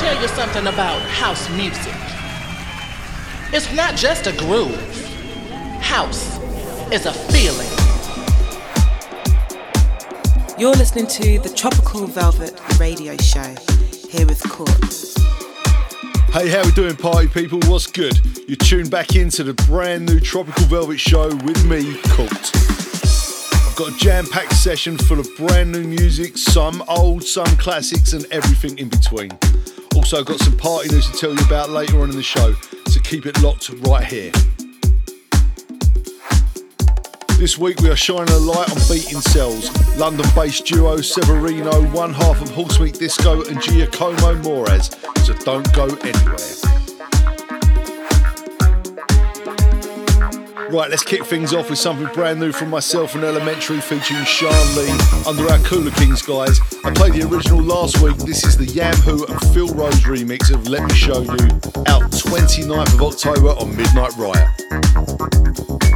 tell you something about house music. It's not just a groove. House is a feeling. You're listening to the Tropical Velvet Radio Show here with Court. Hey, how we doing, party people? What's good? You're tuned back into the brand new Tropical Velvet Show with me, Court. I've got a jam-packed session full of brand new music, some old, some classics, and everything in between. Also, got some party news to tell you about later on in the show, so keep it locked right here. This week we are shining a light on Beating Cells, London-based duo Severino, one half of Horsemeat Disco and Giacomo Mores, so don't go anywhere. Right, let's kick things off with something brand new from myself and Elementary featuring Sean Lee under our Cooler Kings guys. I played the original last week. This is the Yamhoo and Phil Rose remix of Let Me Show You, out 29th of October on Midnight Riot.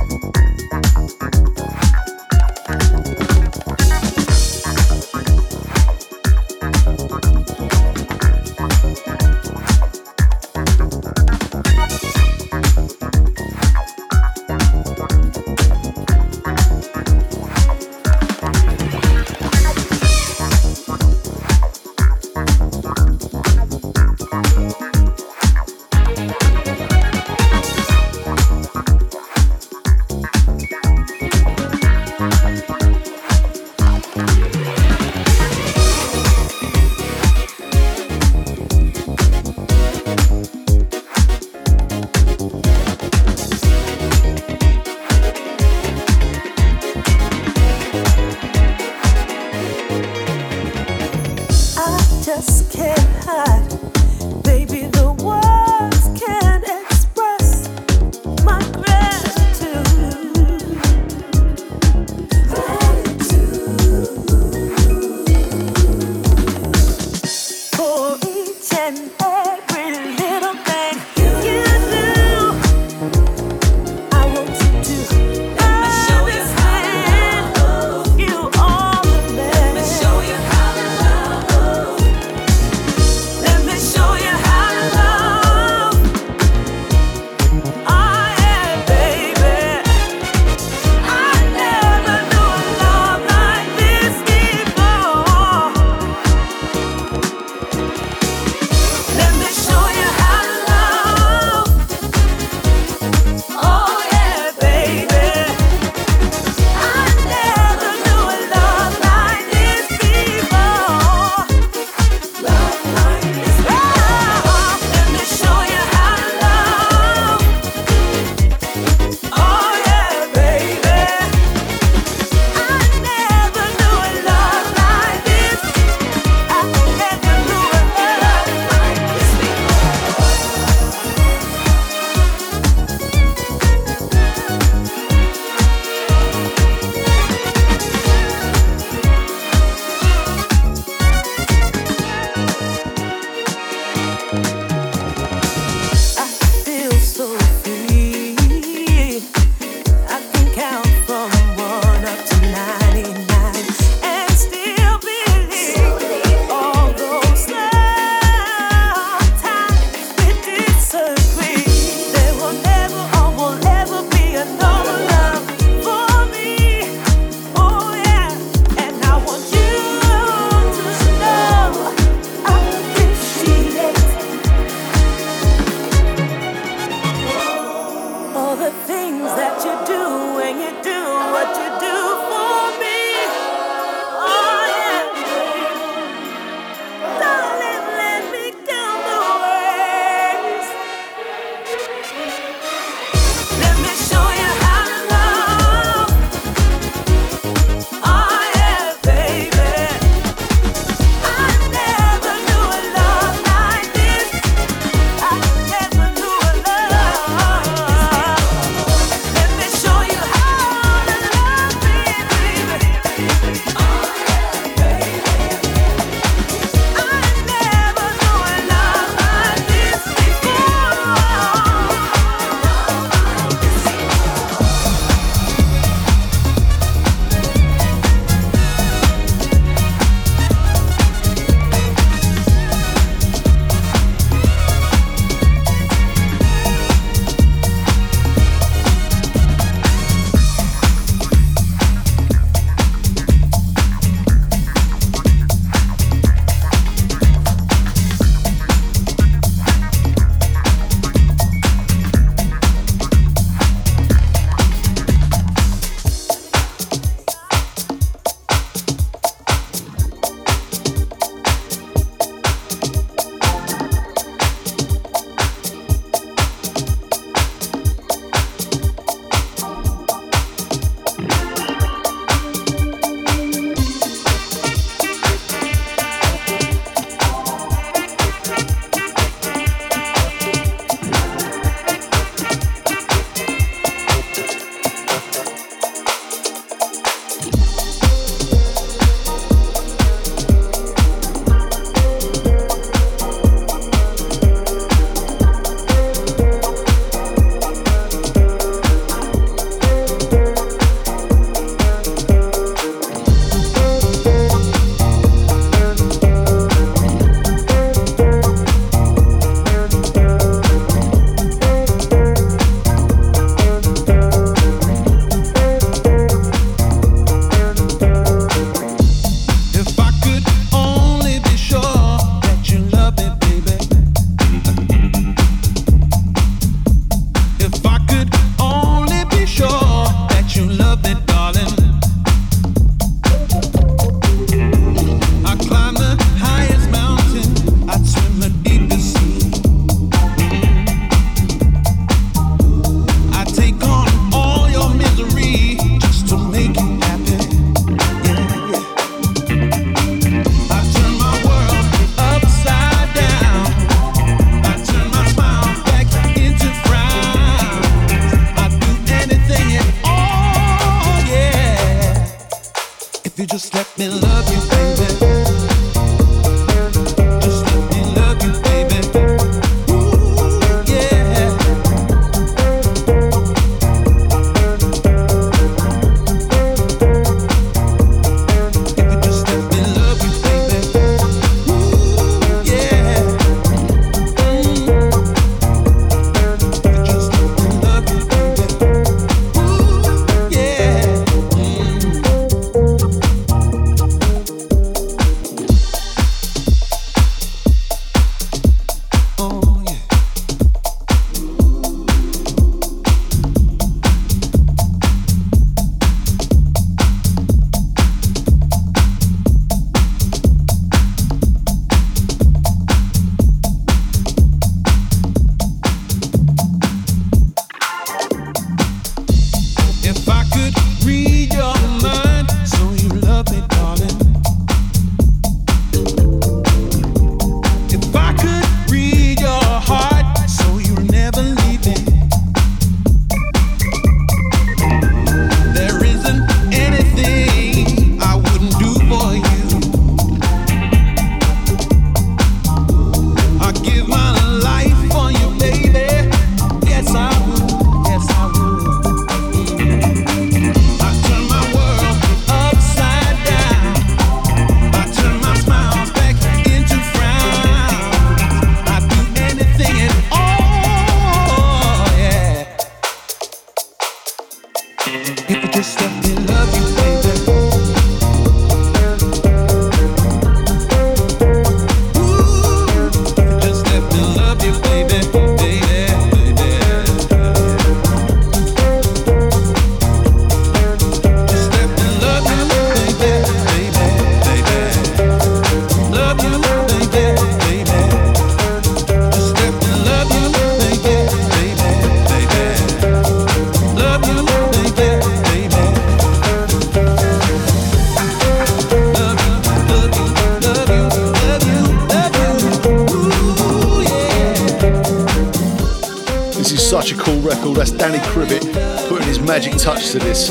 magic touch to this.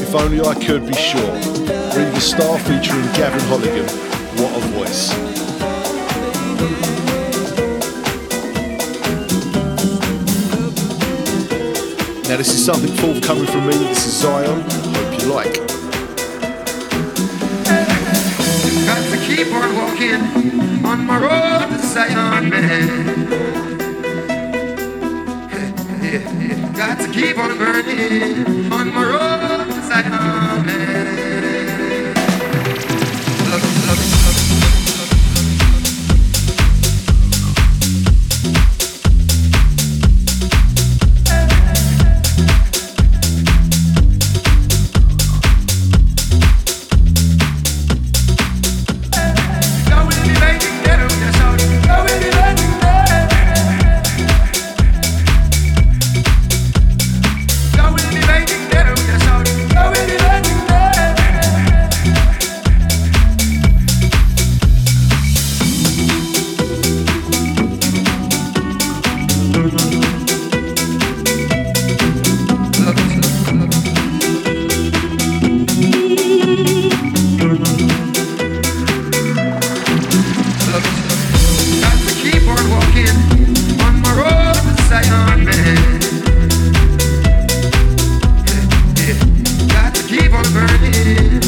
If only I could be sure. Read the star featuring Gavin Holligan. What a voice. Now, this is something forthcoming from me. This is Zion. Hope you like. Got the keyboard walking on my road to Zion, man. yeah, yeah. Got to keep on burning on my road to Zion. keep on burning.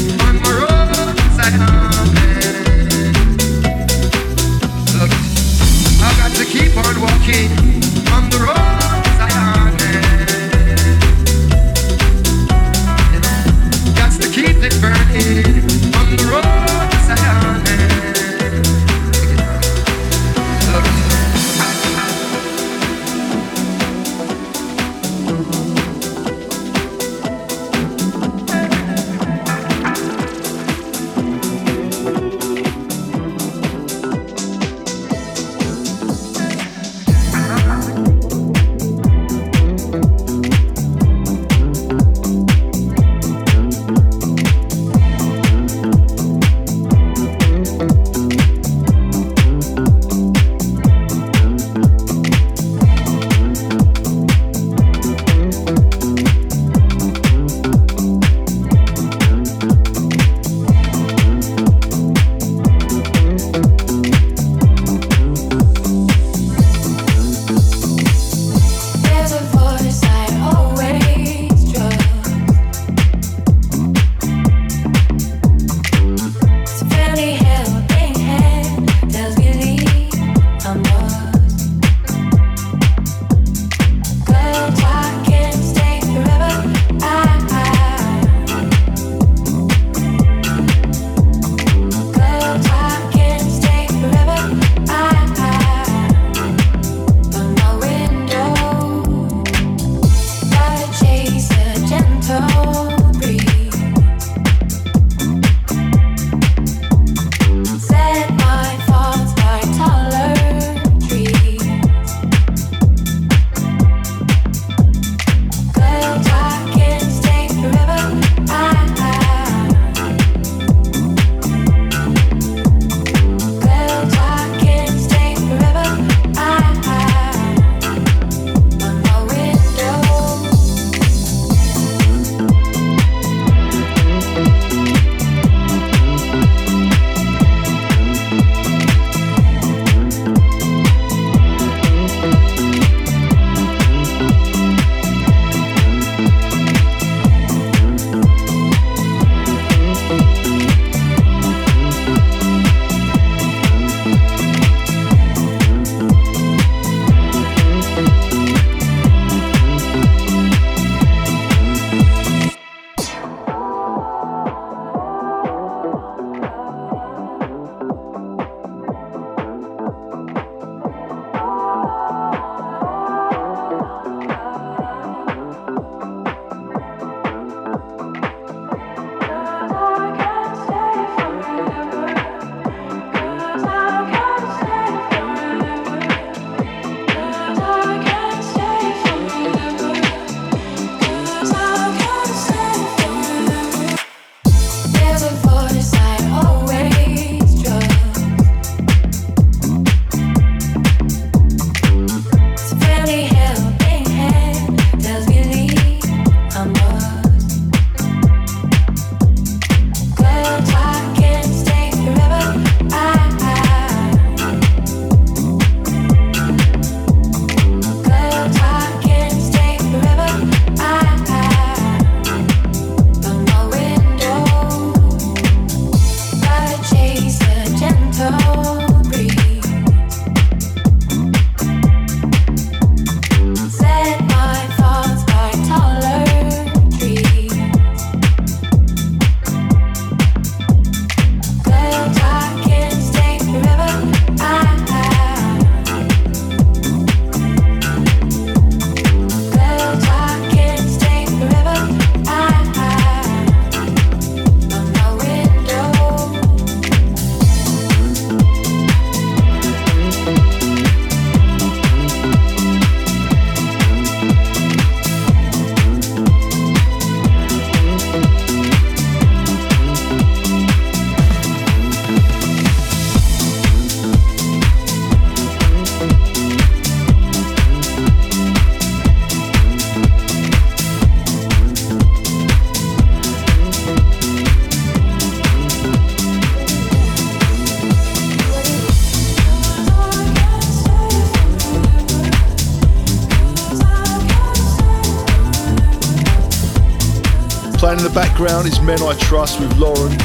Background is Men I Trust with Lauren.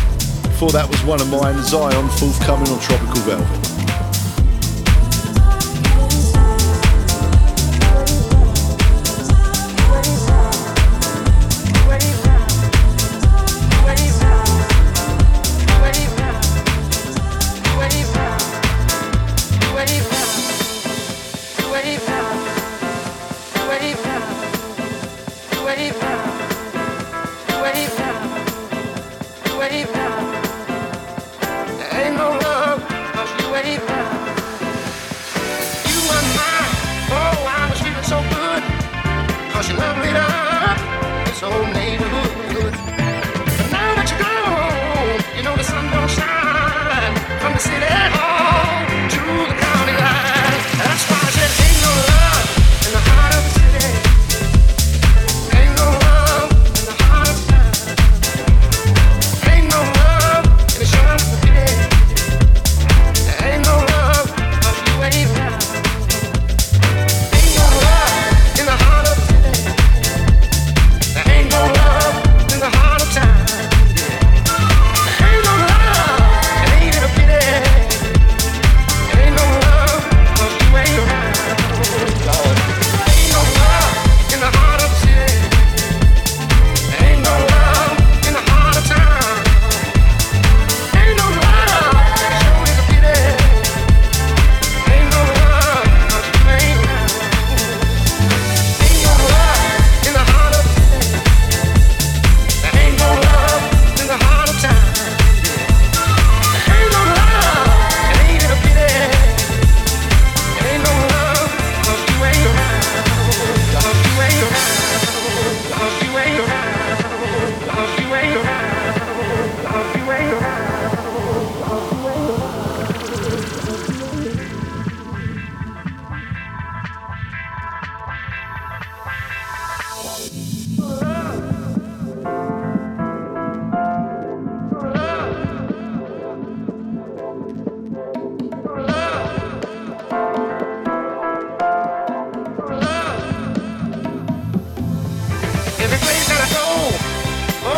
Before that was one of mine, Zion, forthcoming on Tropical Velvet.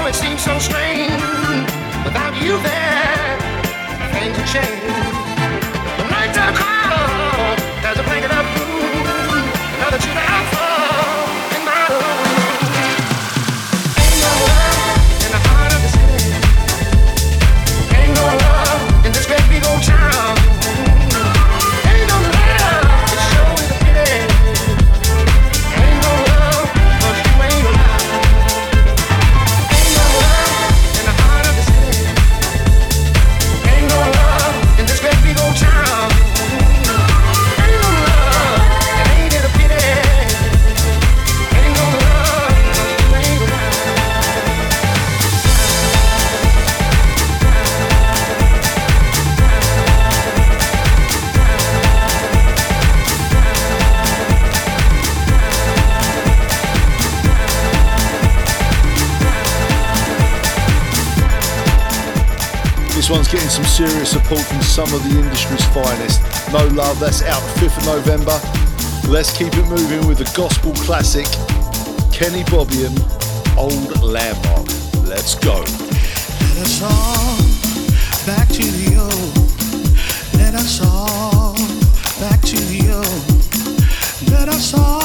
it seems so strange without you there. Things change. Serious support from some of the industry's finest. No Love, that's out 5th of November. Let's keep it moving with the gospel classic, Kenny Bobien, Old Landmark. Let's go. Let us all back to the old. Let us all back to the old. Let us all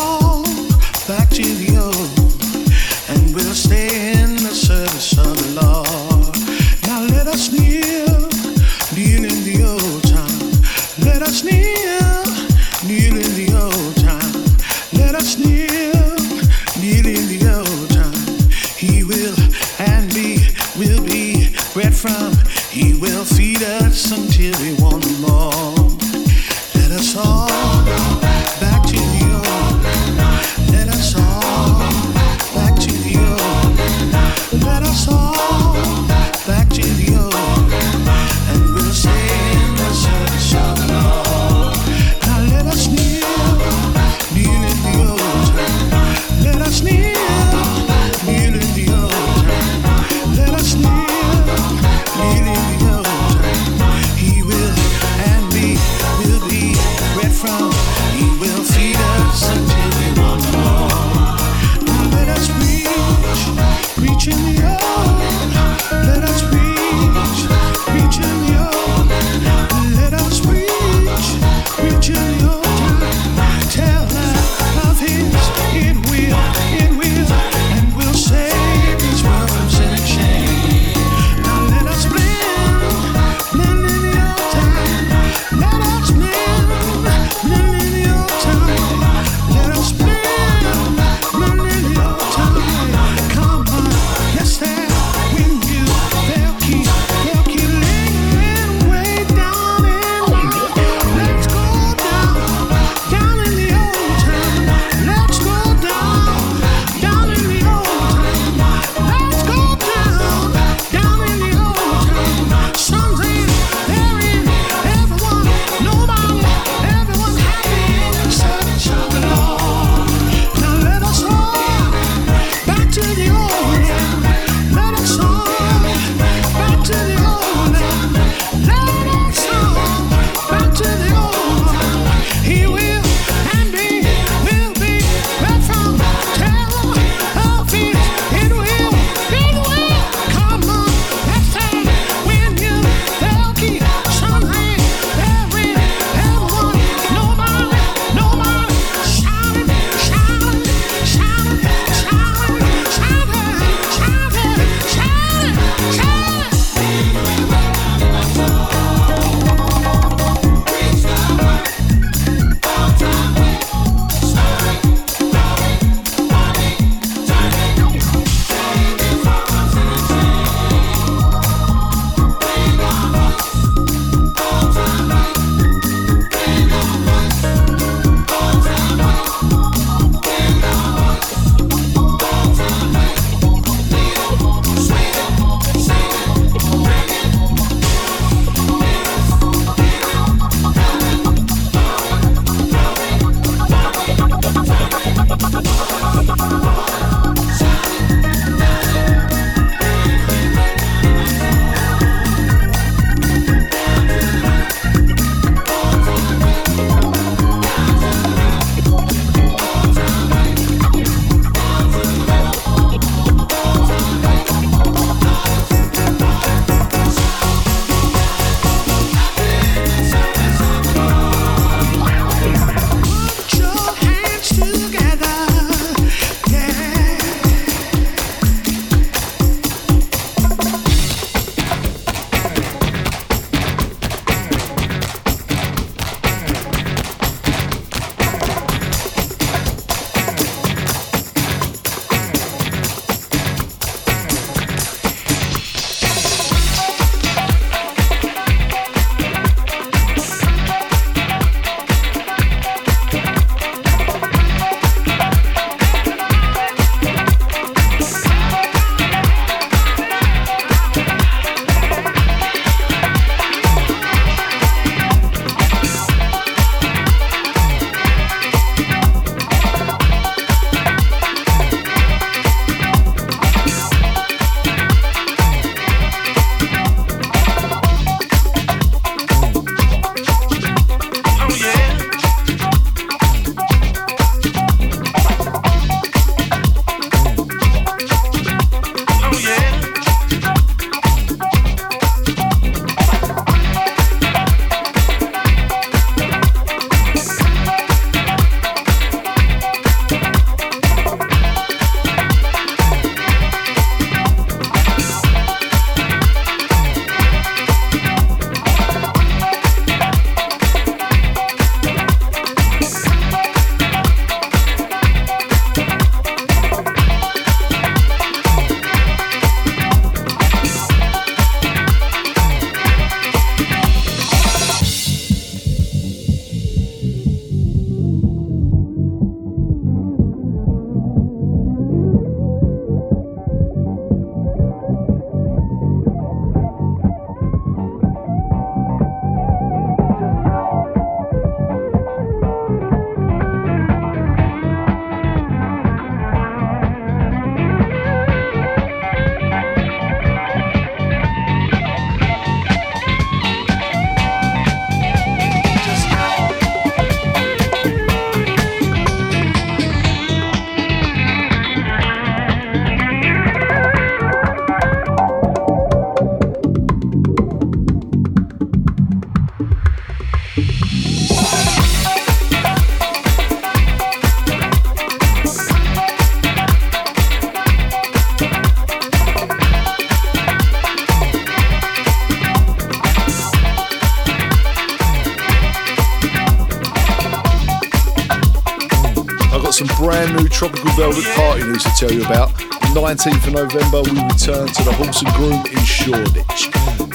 Tropical Velvet party news to tell you about. 19th of November, we return to the Horse and Groom in Shoreditch.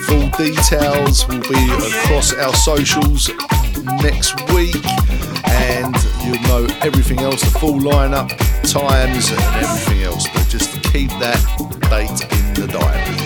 Full details will be across our socials next week, and you'll know everything else the full lineup, times, and everything else. But just keep that date in the diary.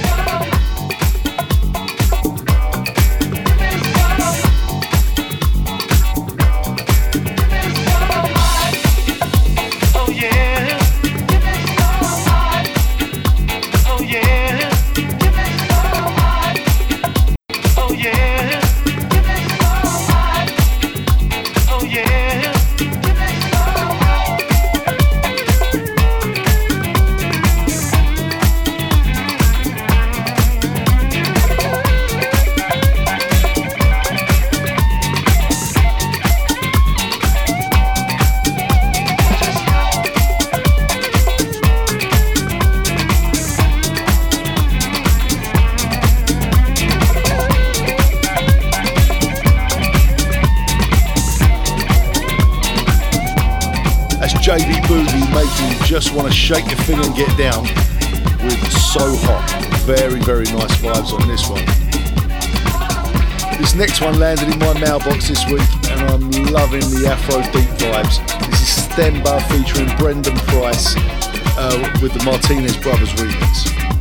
Shake your thing and get down with So Hot. Very, very nice vibes on this one. This next one landed in my mailbox this week and I'm loving the Afro Deep vibes. This is Stemba featuring Brendan Price uh, with the Martinez Brothers remix.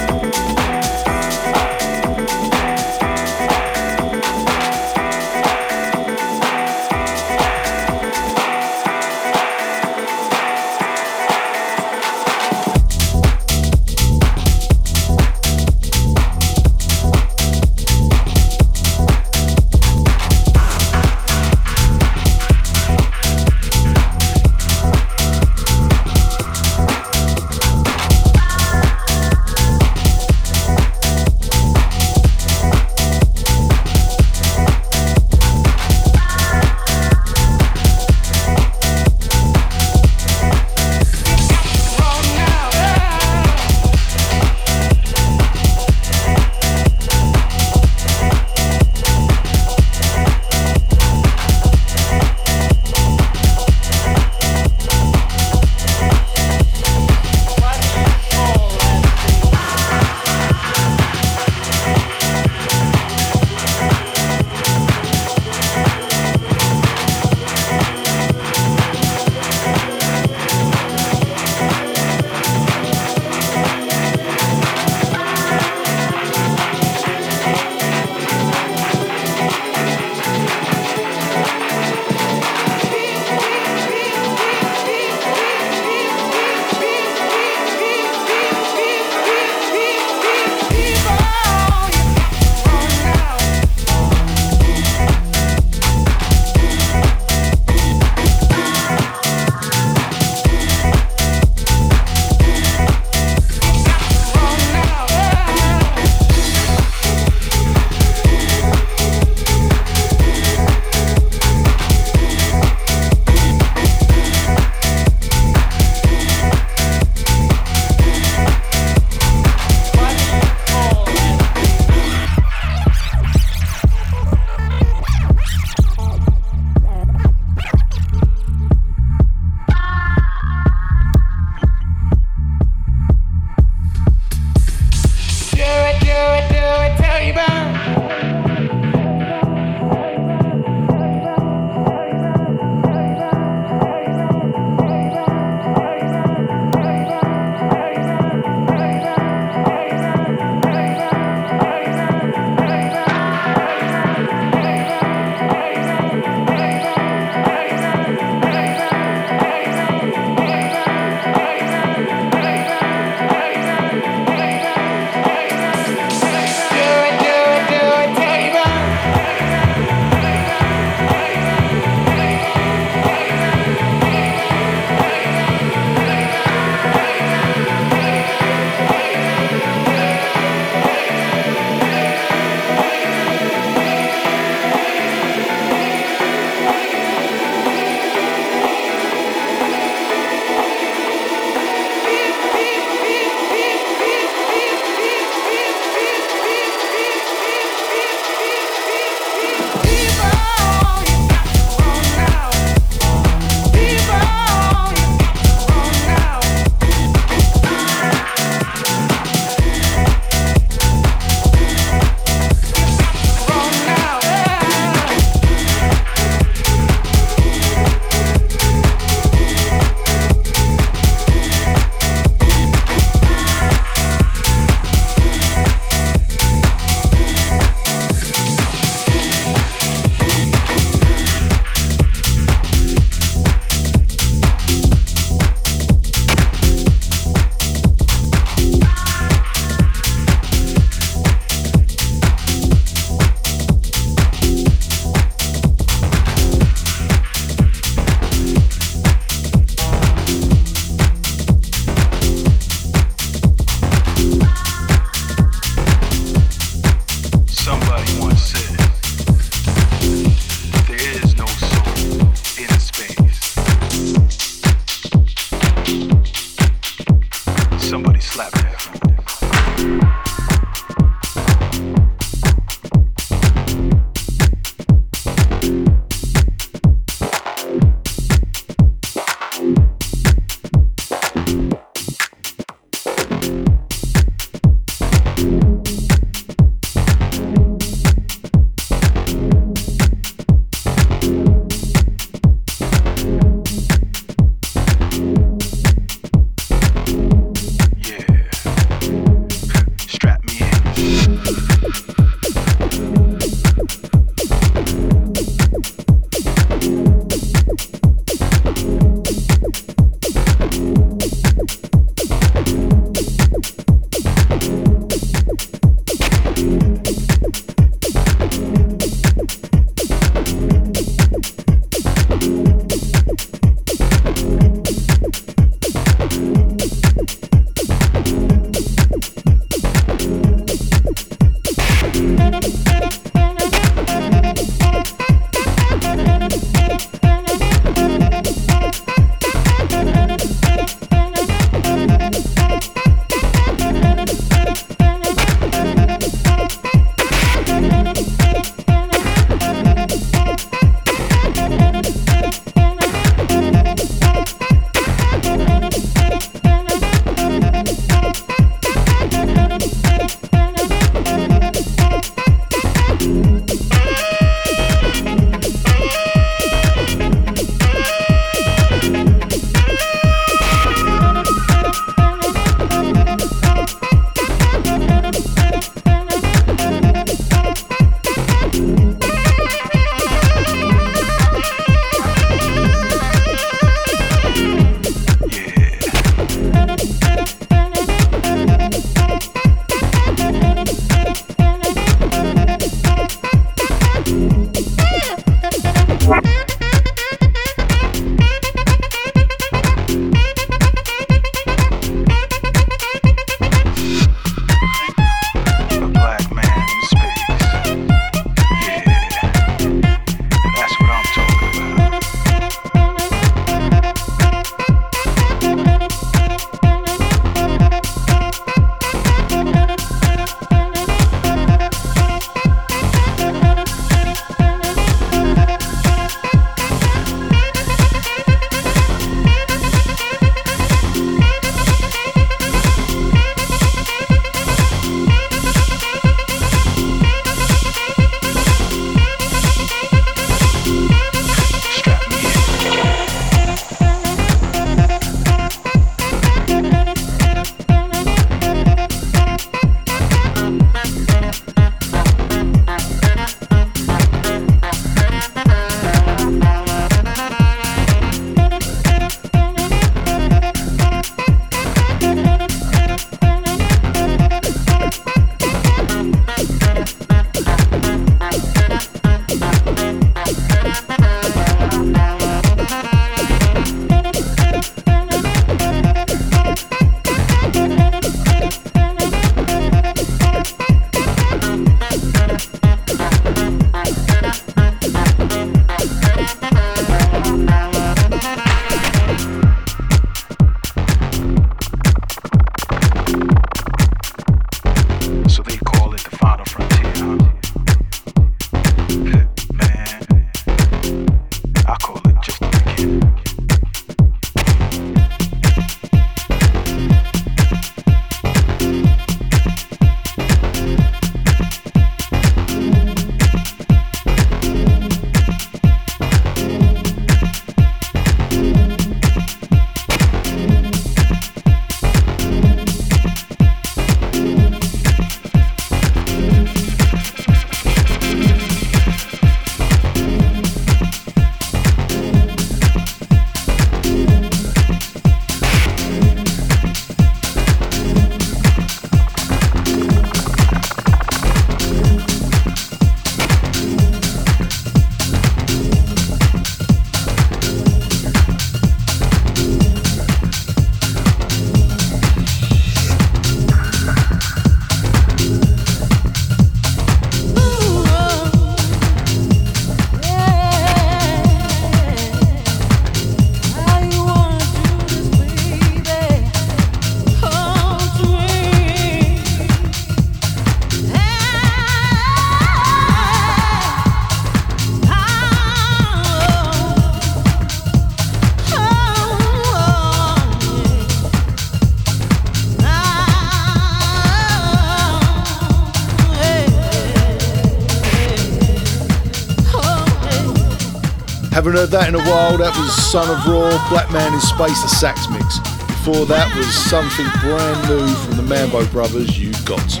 Haven't heard that in a while. That was Son of Raw, Black Man in Space, a sax mix. Before that was something brand new from the Mambo Brothers, You Got To.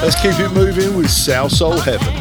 Let's keep it moving with Salsoul Heaven.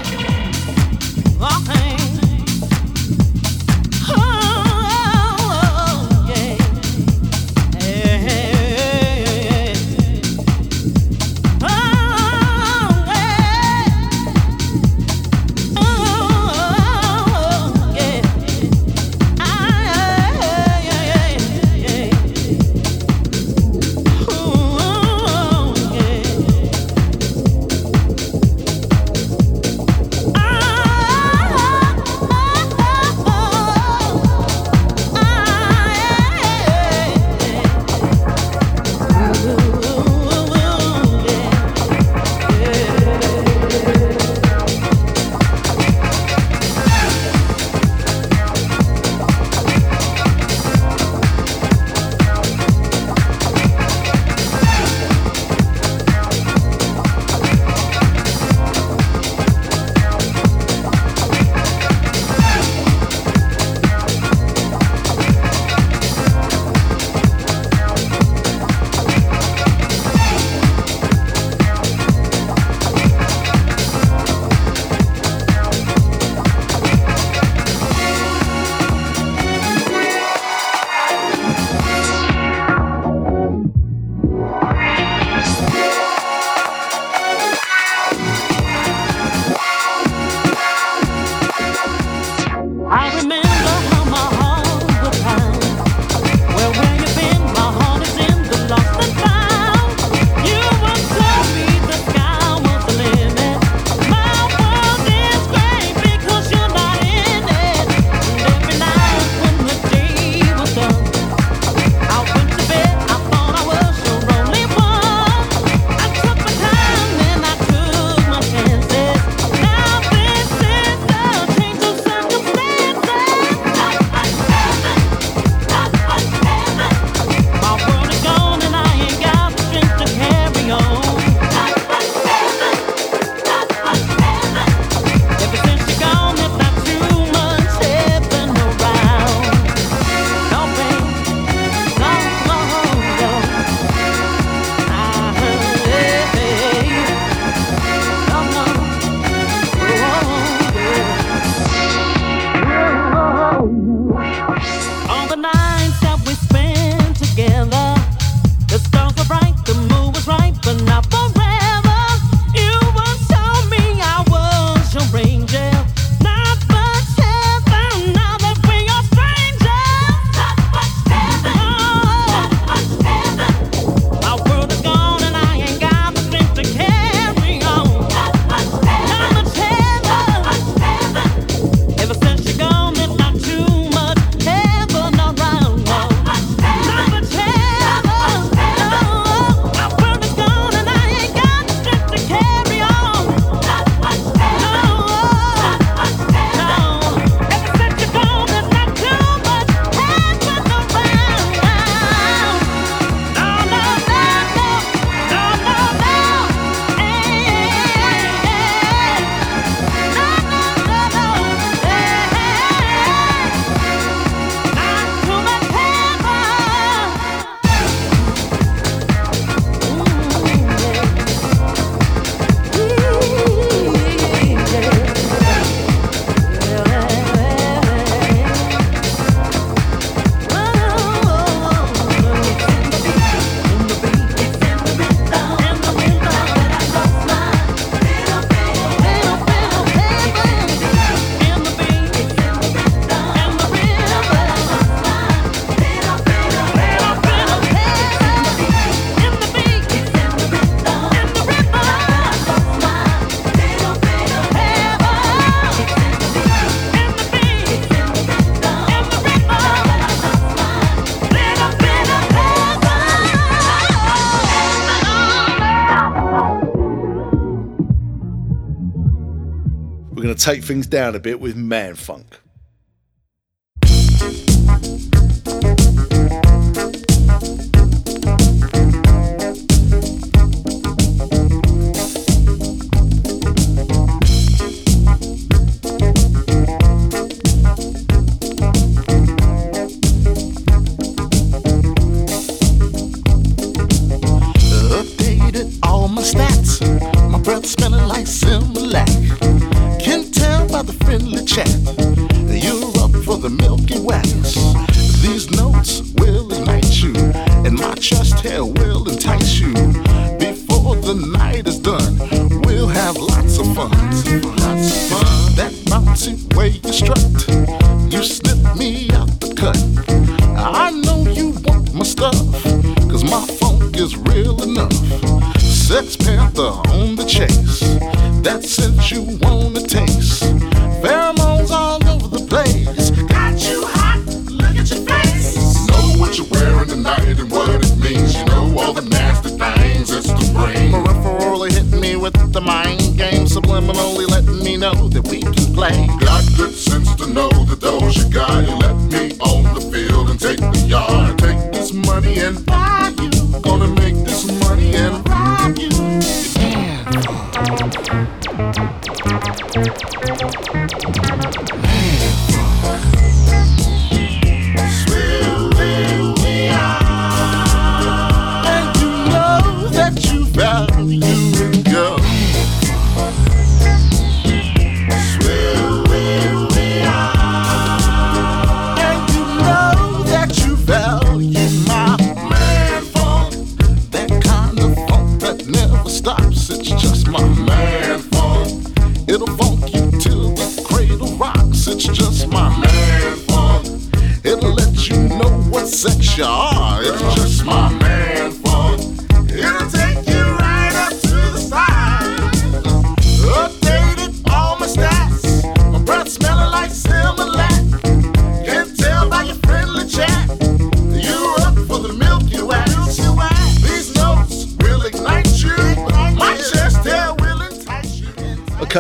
Take things down a bit with Man Funk.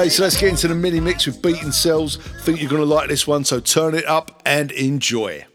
Okay, so let's get into the mini mix with Beaten Cells. Think you're going to like this one, so turn it up and enjoy.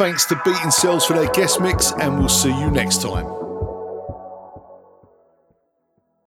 Thanks to Beating Cells for their guest mix, and we'll see you next time.